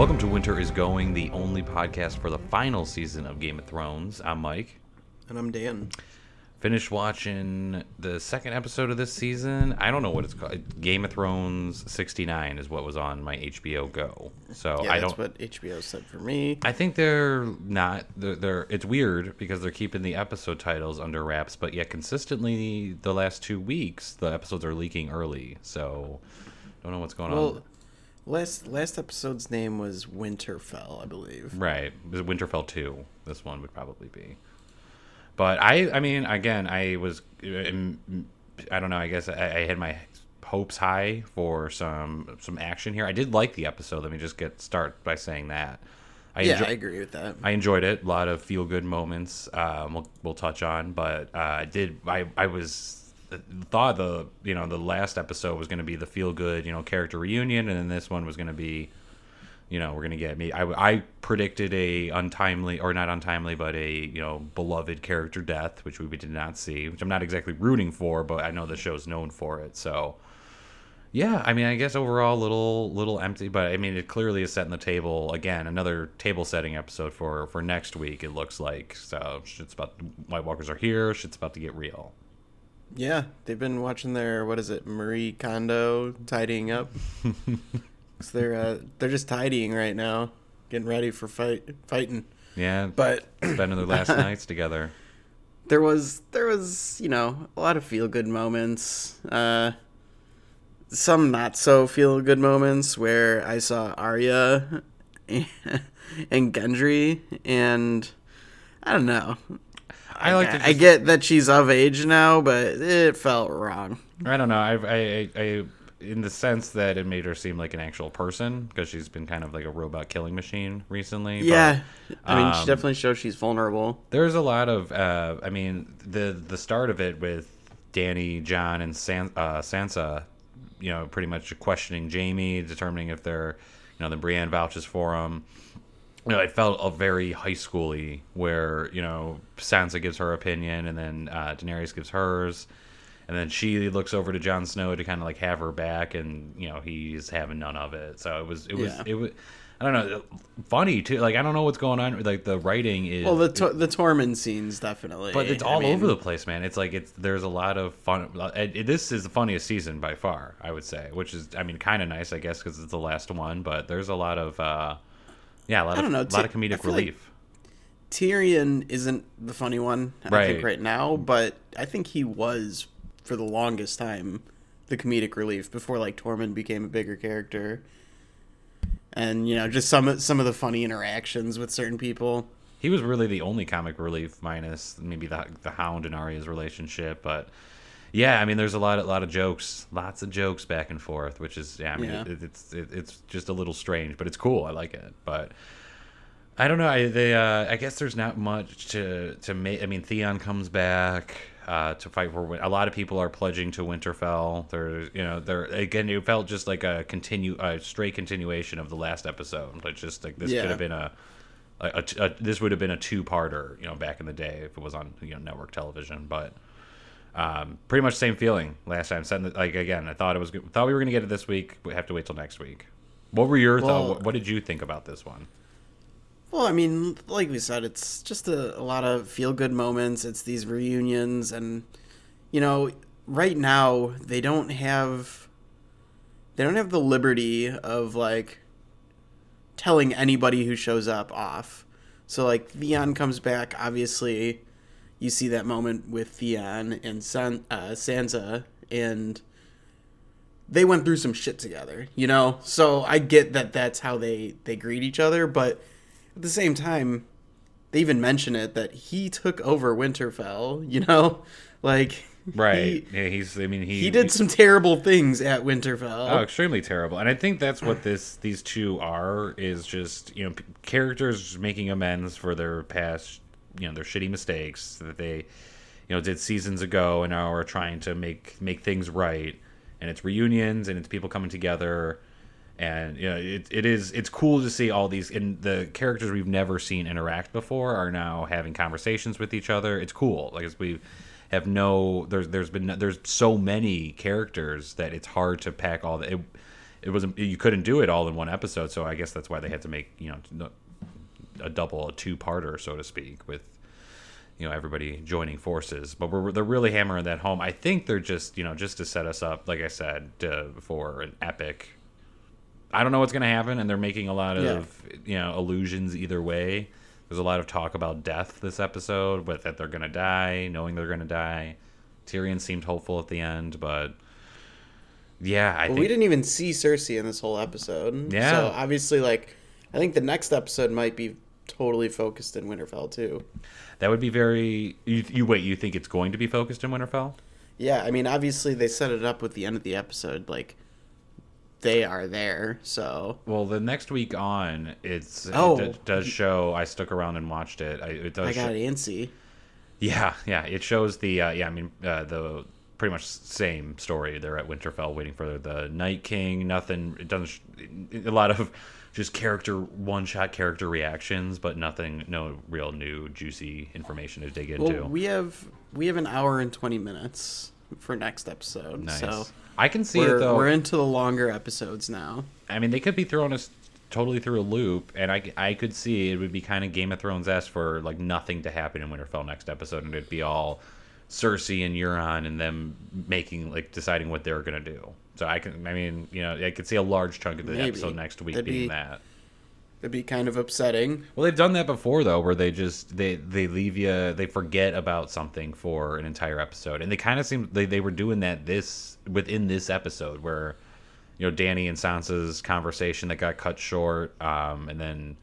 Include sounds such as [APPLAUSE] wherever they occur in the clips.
Welcome to Winter is Going, the only podcast for the final season of Game of Thrones. I'm Mike. And I'm Dan. Finished watching the second episode of this season. I don't know what it's called. Game of Thrones 69 is what was on my HBO Go. So Yeah, I that's don't. what HBO said for me. I think they're not. They're, they're. It's weird because they're keeping the episode titles under wraps, but yet consistently the last two weeks the episodes are leaking early. So don't know what's going on. Last last episode's name was Winterfell, I believe. Right. Winterfell 2? This one would probably be. But I I mean again, I was um, I don't know, I guess I, I had my hopes high for some some action here. I did like the episode. Let me just get start by saying that. I yeah, enjo- I agree with that. I enjoyed it. A lot of feel good moments. Um, we'll, we'll touch on, but uh, I did. I I was thought the you know the last episode was going to be the feel good you know character reunion, and then this one was going to be, you know, we're going to get me. I I predicted a untimely or not untimely, but a you know beloved character death, which we did not see, which I'm not exactly rooting for, but I know the show's known for it, so. Yeah, I mean, I guess overall little little empty, but I mean, it clearly is setting the table again. Another table setting episode for for next week. It looks like so. Shit's about White Walkers are here. Shit's about to get real. Yeah, they've been watching their what is it, Marie Kondo tidying up. [LAUGHS] so they're uh, they're just tidying right now, getting ready for fight fighting. Yeah, But spending their last [LAUGHS] nights together. there was there was you know a lot of feel good moments. Uh, some not so feel good moments where I saw Arya [LAUGHS] and Gendry, and I don't know. I like to. I get that she's of age now, but it felt wrong. I don't know. I, I I I in the sense that it made her seem like an actual person because she's been kind of like a robot killing machine recently. but- Yeah, I mean, she um, definitely shows she's vulnerable. There's a lot of, uh, I mean, the the start of it with Dany, Jon, and San, uh, Sansa, you know, pretty much questioning Jaime, determining if they're, you know, the Brienne vouches for him. You know, it felt a very high schooly, where you know Sansa gives her opinion, and then uh, Daenerys gives hers, and then she looks over to Jon Snow to kind of like have her back, and you know he's having none of it. So it was, it was, Yeah. it was. I don't know, funny too. Like I don't know what's going on. Like the writing is Well, the to- the Tormund scenes definitely, but it's I all mean, over the place, man. It's like it's there's a lot of fun. It, it- this is the funniest season by far, I would say. Which is, I mean, kind of nice, I guess, because it's the last one. But there's a lot of, uh, yeah, a lot I of know, a lot of comedic feel like- relief. Tyrion isn't the funny one, I Right. think, right now, but I think he was for the longest time the comedic relief before like Tormund became a bigger character. And you know, just some of some of the funny interactions with certain people. he was really the only comic relief, minus maybe the the Hound and Arya's relationship. But yeah, I mean, there's a lot, a lot of jokes, lots of jokes back and forth, which is, yeah, I mean, Yeah. it, it's it, it's just a little strange, but it's cool. I like it, but. I don't know. I they uh, I guess there's not much to to make. I mean, Theon comes back uh, to fight for. A lot of people are pledging to Winterfell. They're you know they're again. It felt just like a continue a straight continuation of the last episode. Like just like this Yeah. could have been a, a, a, a this would have been a two parter. You know, back in the day if it was on you know network television, but. Um, pretty much same feeling last time. That, like again, I thought it was good. thought we were gonna get it this week. We have to wait till next week. What were your Well- thoughts? What, what did you think about this one? Well, I mean, like we said, it's just a, a lot of feel good moments. It's these reunions, and you know, right now they don't have they don't have the liberty of like telling anybody who shows up off. So like Theon comes back, obviously, you see that moment with Theon and San, uh, Sansa, and they went through some shit together, you know. So I get that that's how they they greet each other, but at the same time, they even mention it that he took over Winterfell, [LAUGHS] you know, like Right. He, yeah, he's. I mean, he he did some terrible things at Winterfell. Oh, extremely terrible. And I think that's what this these two are is just you know characters making amends for their past you know their shitty mistakes that they you know did seasons ago and now are trying to make make things right. And it's reunions and it's people coming together. And you know it, it is it's cool to see all these and the characters we've never seen interact before are now having conversations with each other. It's cool. Like we have no there's there's been there's so many characters that it's hard to pack all the it, it wasn't you couldn't do it all in one episode. So I guess that's why they had to make you know a double, a two parter, so to speak, with you know everybody joining forces. But we're they're really hammering that home. I think they're just you know just to set us up, like I said, to, for an epic. I don't know what's going to happen, and they're making a lot of yeah. you know illusions either way. There's a lot of talk about death this episode, but that they're going to die, knowing they're going to die. Tyrion seemed hopeful at the end, but yeah, I well, think... we didn't even see Cersei in this whole episode. Yeah, so obviously, like I think the next episode might be totally focused in Winterfell too. That would be very. You, you wait. You think it's going to be focused in Winterfell? Yeah, I mean, obviously they set it up with the end of the episode, like they are there. So well, the next week on, it's oh, it d- does show. I stuck around and watched it. I, it does. I got show, antsy. Yeah, yeah. It shows the uh, yeah. I mean uh, the pretty much same story. They're at Winterfell waiting for the Night King. Nothing. It doesn't. A lot of just character one shot character reactions, but nothing, no real new juicy information to dig into. We have we have an hour and twenty minutes for next episode. Nice. So I can see it though. We're into the longer episodes now. I mean, they could be throwing us totally through a loop, and I, I could see it would be kind of Game of Thrones esque for like nothing to happen in Winterfell next episode, and it'd be all Cersei and Euron and them making like deciding what they're gonna do. So I can, I mean, you know, I could see a large chunk of the Maybe. episode next week That'd being be, that. It'd be kind of upsetting. Well, they've done that before though, where they just they they leave you, they forget about something for an entire episode, and they kind of seem they they were doing that this within this episode where, you know, Dany and Sansa's conversation that got cut short, um, and then.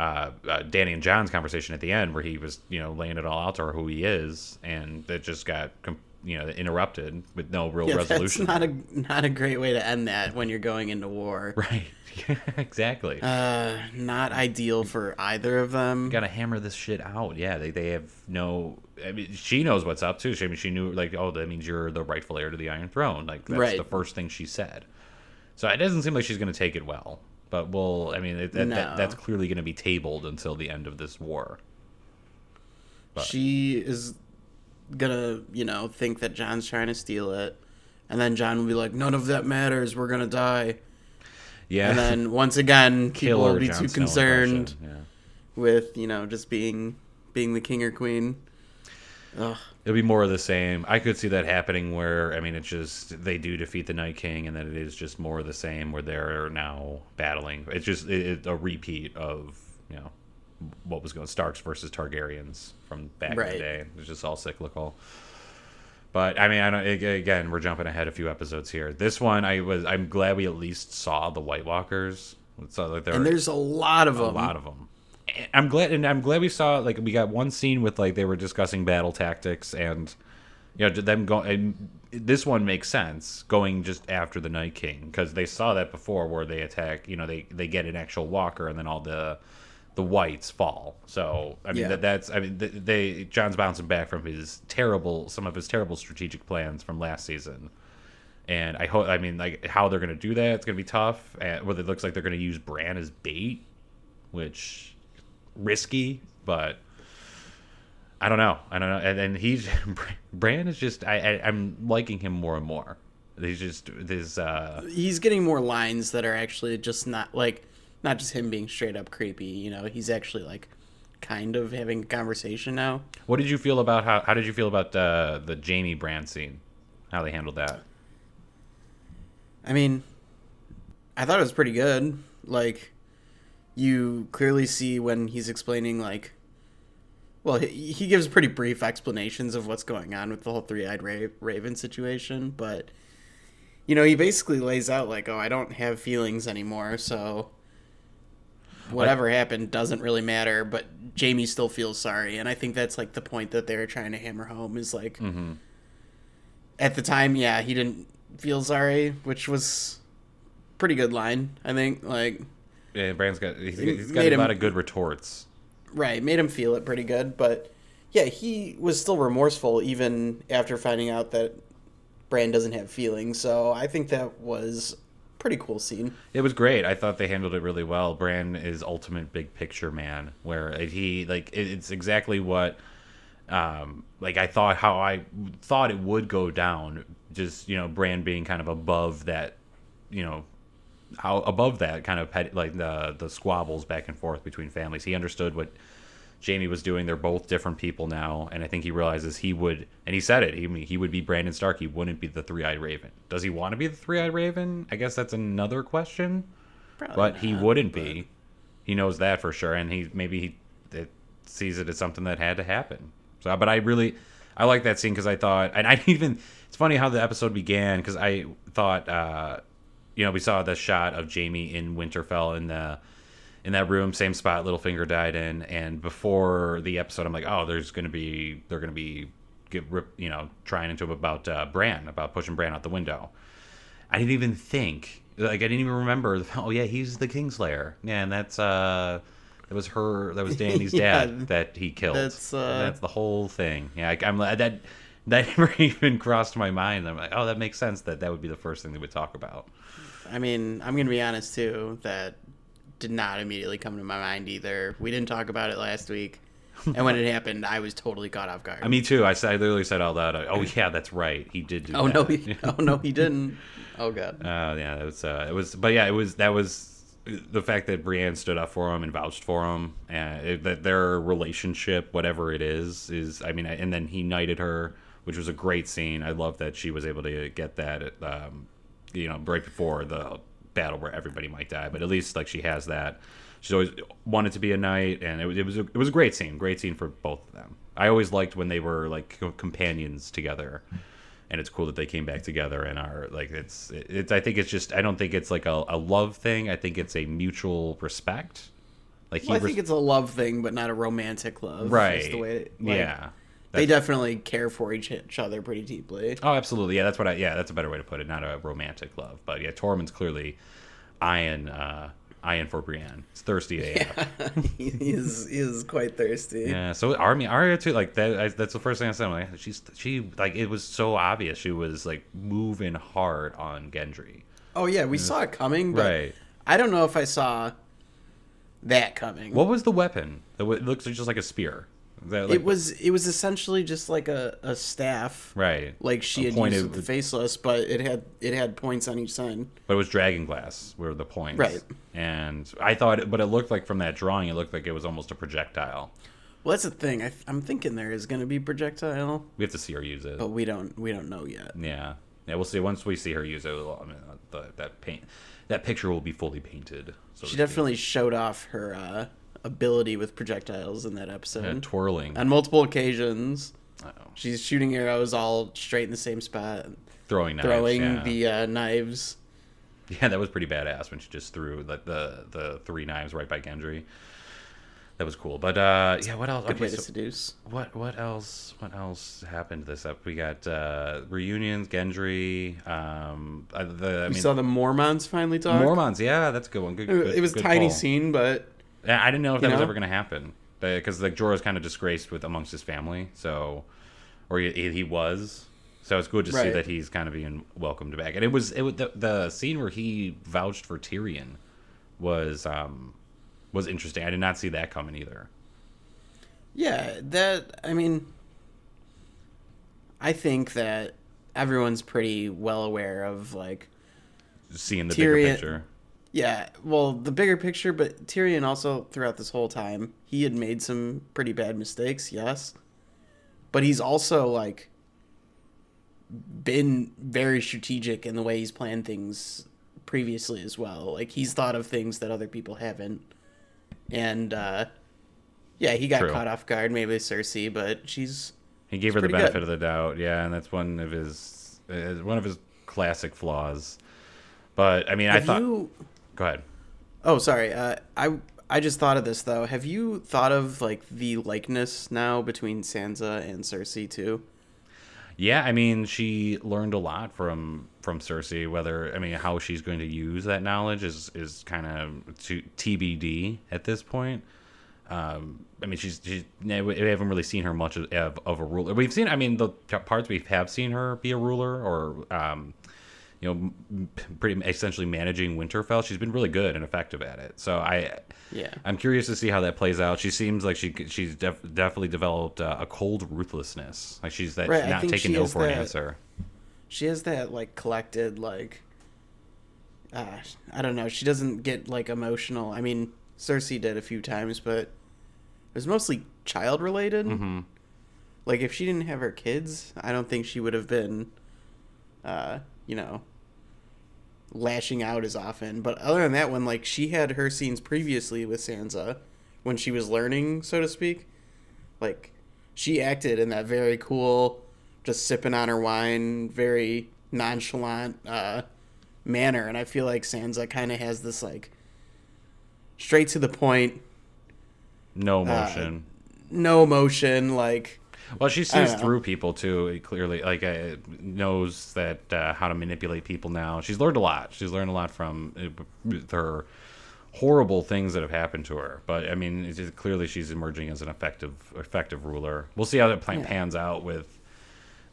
Uh, uh, Dany and Jon's conversation at the end, where he was, you know, laying it all out to her who he is, and it just got com- you know interrupted with no real yeah, resolution. That's not a not a great way to end that when you're going into war. [LAUGHS] Right. Yeah, [LAUGHS] exactly. Uh, not ideal for either of them. Got to hammer this shit out. Yeah, they they have no. I mean, she knows what's up too. She, I mean, she knew like, oh, that means you're the rightful heir to the Iron Throne. Like that's right. the first thing she said. So it doesn't seem like she's going to take it well. But we'll. I mean, it, that, no. that, that's clearly going to be tabled until the end of this war. But. She is gonna, you know, think that Jon's trying to steal it, and then John will be like, "None of that matters. We're gonna die." Yeah. And then once again, [LAUGHS] people will be Jon too Snow concerned yeah. with you know just being being the king or queen. Ugh. It'll be more of the same. I could see that happening where I mean it's just they do defeat the Night King and then it is just more of the same where they're now battling. It's just it, it, a repeat of you know what was going Starks versus Targaryens from back right. in the day. It's just all cyclical. But I mean, I don't. Again, we're jumping ahead a few episodes here. This one, I was. I'm glad we at least saw the White Walkers. So uh, like there, and there's a lot of a them. A lot of them. I'm glad, and I'm glad we saw like we got one scene with like they were discussing battle tactics and you know them going. And This one makes sense going just after the Night King because they saw that before where they attack. You know, they they get an actual walker and then all the the whites fall. So I mean yeah. that, that's I mean they Jon's bouncing back from his terrible some of his terrible strategic plans from last season. And I hope I mean like how they're going to do that it's going to be tough. And well it looks like they're going to use Bran as bait, which risky, but I don't know. I don't know. And then he's [LAUGHS] Bran is just I, I I'm liking him more and more. He's just this uh he's getting more lines that are actually just not like not just him being straight up creepy. You know, he's actually like kind of having a conversation now. What did you feel about how? How did you feel about uh, the Jaime Bran scene? How they handled that? I mean, I thought it was pretty good. Like, you clearly see when he's explaining like. Well, he, he gives pretty brief explanations of what's going on with the whole three-eyed ra- raven situation, but you know, he basically lays out like, "Oh, I don't have feelings anymore, so whatever like, happened doesn't really matter, but Jaime still feels sorry, and I think that's like the point that they're trying to hammer home is like mm-hmm. at the time, yeah, he didn't feel sorry, which was pretty good line, I think. Like, yeah, Bran's got he's, he's got a lot of good retorts. Right, made him feel it pretty good, but yeah, he was still remorseful even after finding out that Bran doesn't have feelings. So I think that was pretty cool scene. It was great. I thought they handled it really well. Bran is ultimate big picture man, where he like it's exactly what um like I thought how I thought it would go down. Just you know, Bran being kind of above that, you know, how above that kind of pet, like the the squabbles back and forth between families. He understood what Jaime was doing. They're both different people now, and I think he realizes he would, and he said it. He he would be Brandon Stark. He wouldn't be the three eyed Raven. Does he want to be the three eyed Raven? I guess that's another question. Probably but he wouldn't but- be. He knows that for sure, and he maybe he it, sees it as something that had to happen. So, but I really, I like that scene because I thought, and I [LAUGHS] even. It's funny how the episode began because I thought, uh, you know, we saw the shot of Jaime in Winterfell in the in that room, same spot Littlefinger died in, and before the episode, I'm like, oh, there's gonna be they're gonna be get rip, you know, trying into him about uh, Bran, about pushing Bran out the window. I didn't even think, like, I didn't even remember. [LAUGHS] Oh yeah, he's the Kingslayer. Yeah, and that's uh, that was her. That was Dany's [LAUGHS] Yeah, dad that he killed. that's, uh, that's the whole thing. Yeah, I, I'm that that [LAUGHS] never even crossed my mind. I'm like, oh, that makes sense. That that would be the first thing they would talk about. I mean, I'm gonna be honest too. That did not immediately come to my mind either. We didn't talk about it last week, and when it [LAUGHS] happened, I was totally caught off guard. I me too. I said, I literally said out loud, "Oh yeah, that's right. He did do oh that." no, he, oh no, he didn't. [LAUGHS] Oh god. Oh yeah, it was. Uh, it was. But yeah, it was. That was the fact that Brienne stood up for him and vouched for him, and it, that their relationship, whatever it is, is. I mean, and then he knighted her, which was a great scene. I love that she was able to get that. Um, you know, right before the battle where everybody might die, but at least like she has that. She's always wanted to be a knight, and it was it was a, it was a great scene. Great scene for both of them. I always liked when they were like co- companions together and it's cool that they came back together and are like it's it's I think it's just I don't think it's like a, a love thing. I think it's a mutual respect. Like he Well, I res- think it's a love thing, but not a romantic love. right. The way, it- like, yeah. They definitely care for each other pretty deeply. Oh, absolutely. Yeah, that's what I. Yeah, that's a better way to put it. Not a romantic love, but yeah, Tormund's clearly eyeing uh, eyeing for Brienne. He's thirsty AF. [LAUGHS] he is he is quite thirsty. Yeah, so Army Arya too. Like that. I, that's the first thing I said. I'm like, she's she like it was so obvious. She was like moving hard on Gendry. Oh yeah, we saw it coming, but Right. I don't know if I saw that coming. What was the weapon? It looks just like a spear. Like- it was it was essentially just like a, a staff, right, like she A had pointed- used the faceless, but it had it had points on each side. but it was dragon glass were the points. Right. And I thought, it, but it looked like from that drawing, it looked like it was almost a projectile. Well, that's the thing. I, I'm thinking there is going to be projectile, We have to see her use it. but we don't we don't know yet. Yeah, yeah. We'll see once we see her use it. we'll- I mean, uh, the, that paint, that picture will be fully painted. So She definitely showed off her uh, ability with projectiles in that episode Yeah, twirling. on multiple occasions. Oh, She's shooting arrows all straight in the same spot, throwing knives. throwing yeah. the uh, knives. Yeah, that was pretty badass when she just threw like the the three knives right by Gendry. That was cool. But uh, yeah, what else? Good Okay, way to so- seduce. What what else? What else happened this up? We got uh, reunions, Gendry. Um, uh, the I We mean, saw the Mormonts finally talk. Mormonts. Yeah, that's a good one. Good. It, good- it was tiny call. scene, but I didn't know if You that was know? ever going to happen because like Jorah's kind of disgraced with amongst his family. So, or he, he was. So it's good to see that he's kind of being welcomed back. And it was it was the, the scene where he vouched for Tyrion was um was interesting. I did not see that coming either. yeah, that I mean, I think that everyone's pretty well aware of like Seeing the Tyrion- bigger picture. Yeah, well, the bigger picture, but Tyrion also throughout this whole time, he had made some pretty bad mistakes, yes. But he's also like been very strategic in the way he's planned things previously as well. Like he's thought of things that other people haven't. And uh yeah, he got True. caught off guard maybe Cersei, but she's He gave her the benefit good. of the doubt, yeah, and that's one of his uh, one of his classic flaws. But I mean, I thought. you Go ahead. Oh, sorry. Uh, I I just thought of this though. Have you thought of like the likeness now between Sansa and Cersei too? Yeah, I mean, she learned a lot from from Cersei. Whether I mean, how she's going to use that knowledge is is kind of TBD at this point. Um, I mean, she's, she's we haven't really seen her much of, of a ruler. We've seen, I mean, the parts we have seen her be a ruler or, um, you know, pretty essentially managing Winterfell. She's been really good and effective at it. So I, Yeah. I'm curious to see how that plays out. She seems like she she's def- definitely developed uh, a cold ruthlessness. Like she's that Right, not taking no for an answer. She has that like collected like uh, I don't know. She doesn't get like emotional. I mean, Cersei did a few times, but it was mostly child related. Mm-hmm. Like if she didn't have her kids, I don't think she would have been, uh, you know, lashing out as often. But other than that, when like she had her scenes previously with Sansa, when she was learning, so to speak, like she acted in that very cool, just sipping on her wine, very nonchalant uh, manner, and I feel like Sansa kind of has this like straight to the point, No emotion. no emotion, like well, she sees through people too. it Clearly, like uh, knows that uh, how to manipulate people now. She's learned a lot. She's learned a lot from uh, her horrible things that have happened to her. But I mean, it's just, clearly she's emerging as an effective effective ruler. We'll see how that plan Yeah. pans out with.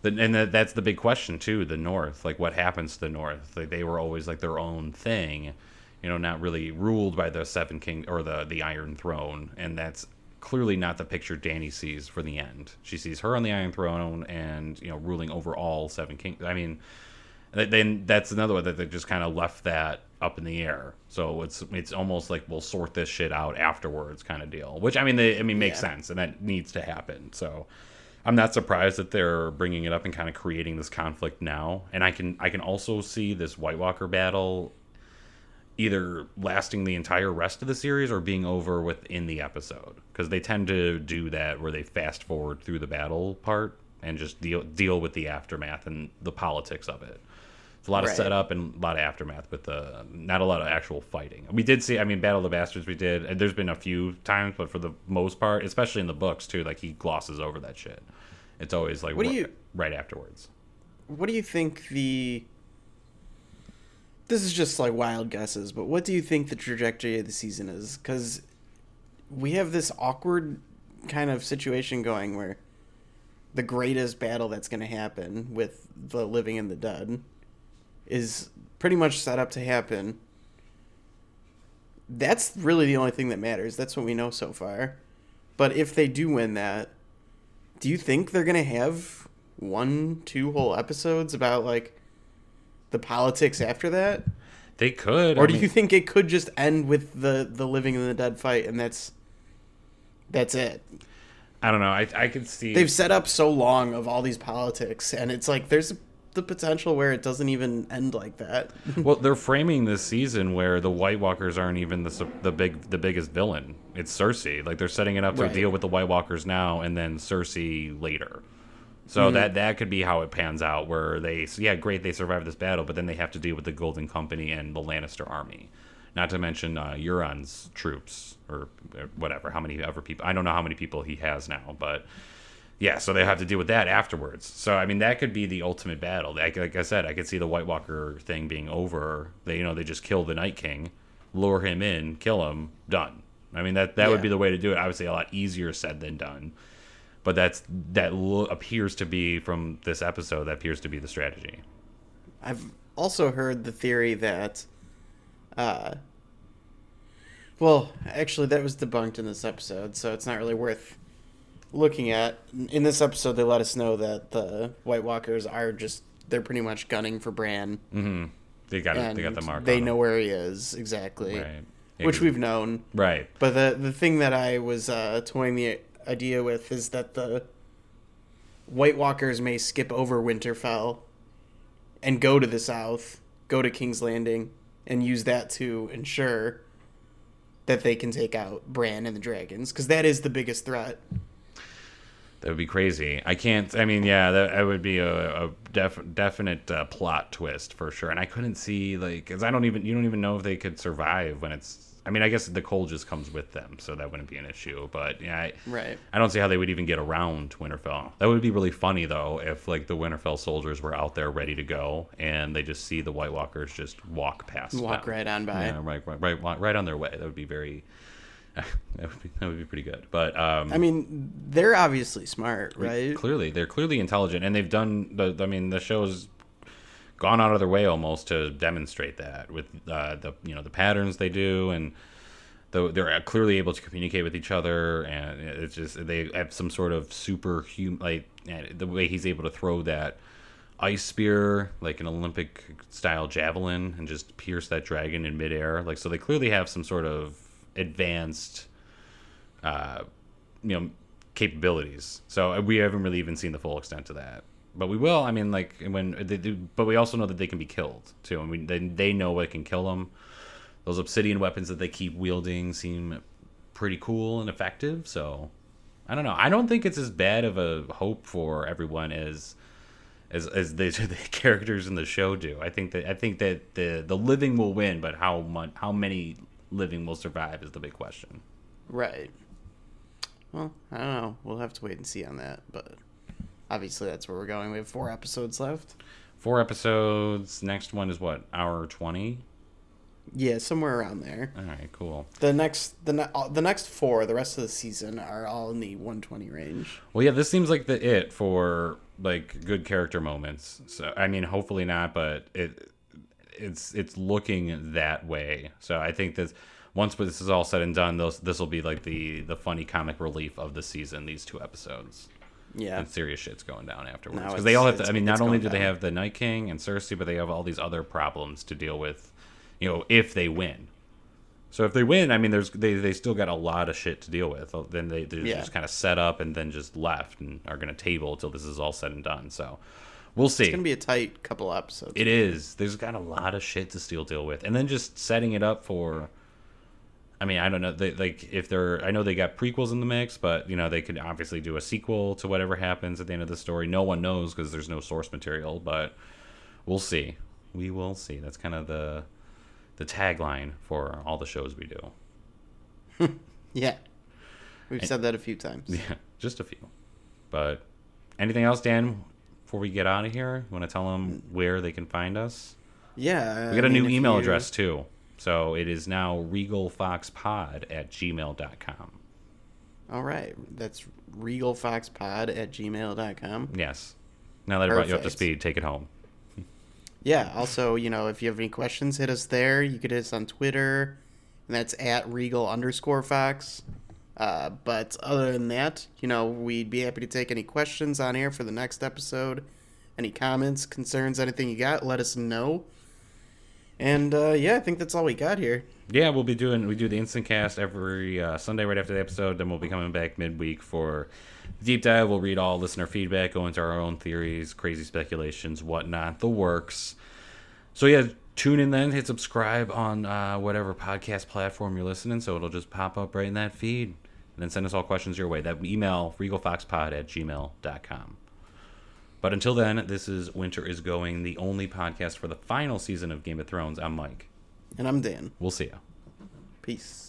The, and that, that's the big question too. The North, like what happens to the North? Like they were always like their own thing, you know, not really ruled by the Seven King or the the Iron Throne, and that's clearly not the picture Dany sees for the end. She sees her on the Iron Throne and you know ruling over all Seven Kings. I mean, then that's another one that they just kind of left that up in the air. So it's it's almost like we'll sort this shit out afterwards, kind of deal. Which I mean, they, I mean makes Yeah. sense, and that needs to happen. So. I'm not surprised that they're bringing it up and kind of creating this conflict now. And I can I can also see this White Walker battle either lasting the entire rest of the series or being over within the episode because they tend to do that where they fast forward through the battle part and just deal deal with the aftermath and the politics of it. It's a lot of setup and a lot of aftermath, but the not a lot of actual fighting. We did see, I mean, Battle of the Bastards. We did. And there's been a few times, but for the most part, especially in the books too, like he glosses over that shit. It's always like What do you- right afterwards. what do you think the this is just like wild guesses but what do you think the trajectory of the season is? Because we have this awkward kind of situation going where the greatest battle that's going to happen with the living and the dead is pretty much set up to happen. That's really the only thing that matters. That's what we know so far. But if they do win that do you think they're gonna have one, two whole episodes about like the politics after that, They could, or I do mean- you think it could just end with the the living and the dead fight and that's that's it? I don't know. I I could see They've set up so long of all these politics, and it's like there's the potential where it doesn't even end like that. [LAUGHS] well, they're framing this season where the White Walkers aren't even the the big the biggest villain. It's Cersei. Like they're setting it up to Right. deal with the White Walkers now, and then Cersei later. So that that could be how it pans out. Where they so yeah, great, they survive this battle, but then they have to deal with the Golden Company and the Lannister army. Not to mention uh, Euron's troops or, or whatever, how many other people. I don't know how many people he has now, but yeah, so they have to deal with that afterwards. So I mean, that could be the ultimate battle. Like, like I said, I could see the White Walker thing being over. They, you know, they just kill the Night King, lure him in, kill him, done. I mean, that that would be the way to do it. Obviously, a lot easier said than done. But that's that lo- appears to be from this episode. That appears to be the strategy. I've also heard the theory that, uh, well, actually, that was debunked in this episode, so it's not really worth looking at. In this episode, they let us know that the White Walkers are just, they're pretty much gunning for Bran. Mm-hmm. They got it. They got the mark. They know where he is, exactly. right. Which we've known. right. But the, the thing that I was uh, toying the idea with is that the White Walkers may skip over Winterfell and go to the south, go to King's Landing, and use that to ensure that they can take out Bran and the dragons, because that is the biggest threat. That would be crazy. I can't. I mean, yeah, that, that would be a, a def, definite uh, plot twist for sure. And I couldn't see like, cause I don't even. You don't even know if they could survive when it's. I mean, I guess the cold just comes with them, so that wouldn't be an issue. But yeah, I, Right. I don't see how they would even get around Winterfell. That would be really funny though, if like the Winterfell soldiers were out there ready to go, and they just see the White Walkers just walk past, Walk them. right on by. Yeah, right, right, right, right on their way. That would be very. [LAUGHS] That would be that would be pretty good. But um, I mean, they're obviously smart, right? Clearly, they're clearly intelligent, and they've done the. I mean, the show's gone out of their way almost to demonstrate that with uh, the you know the patterns they do, and the, they're clearly able to communicate with each other, and it's just they have some sort of superhuman like the way he's able to throw that ice spear, like an Olympic style javelin, and just pierce that dragon in midair. Like so, they clearly have some sort of advanced, uh, you know, capabilities. So uh, we haven't really even seen the full extent of that. But we will. I mean, like when they do, but we also know that they can be killed too, and we they, they know what can kill them. Those obsidian weapons that they keep wielding seem pretty cool and effective. So I don't know. I don't think it's as bad of a hope for everyone as as as the, [LAUGHS] the characters in the show do. I think that I think that the the living will win, but how much how many living will survive is the big question. Right. Well, I don't know. We'll have to wait and see on that, but obviously that's where we're going. We have four episodes left. Four episodes. Next one is what hour twenty. Yeah, somewhere around there. All right, cool. The next the ne- uh, the next four, the rest of the season are all in the 120 range. Well, yeah, this seems like the it for like good character moments. So I mean, hopefully not, but it it's it's looking that way. So I think that once this is all said and done, those this will be like the the funny comic relief of the season. These two episodes. Yeah. And serious shit's going down afterwards because they all have to. I mean, not only going do they have the Night King and Cersei, but they have all these other problems to deal with. You know, if they win. So if they win, I mean, there's they, they still got a lot of shit to deal with. Then they they Yeah. just kind of set up and then just left and are going to table until this is all said and done. So we'll see. It's gonna be a tight couple episodes. It is. There's got a lot of shit to still deal with, and then just setting it up for. I mean, I don't know. They, like if they're, I know they got prequels in the mix, but you know they could obviously do a sequel to whatever happens at the end of the story. No one knows because there's no source material, but we'll see. We will see. That's kind of the the tagline for all the shows we do. [LAUGHS] Yeah. We've said that a few times. [LAUGHS] Yeah, just a few. But anything else, Dan? Before we get out of here, you want to tell them mm. where they can find us? Yeah. We got a a new email address too. So it is now regalfoxpod at gmail.com. All right. That's regalfoxpod at gmail.com. Yes. Now that I brought you up to speed, take it home. [LAUGHS] Yeah. Also, you know, if you have any questions, hit us there. You could hit us on Twitter, and that's at regal underscore fox. Uh, but other than that, you know, we'd be happy to take any questions on air for the next episode. Any comments, concerns, anything you got, let us know. And uh, yeah, I think that's all we got here. Yeah, we'll be doing we do the instant cast every uh, Sunday right after the episode. Then we'll be coming back midweek for deep dive. We'll read all listener feedback, go into our own theories, crazy speculations, whatnot, the works. So yeah, tune in then. Hit subscribe on uh, whatever podcast platform you're listening, so it'll just pop up right in that feed. And then send us all questions your way. That email regalfoxpod at gmail.com. But until then, this is Winter is Going, the only podcast for the final season of Game of Thrones. I'm Mike. And I'm Dan. We'll see you. Peace.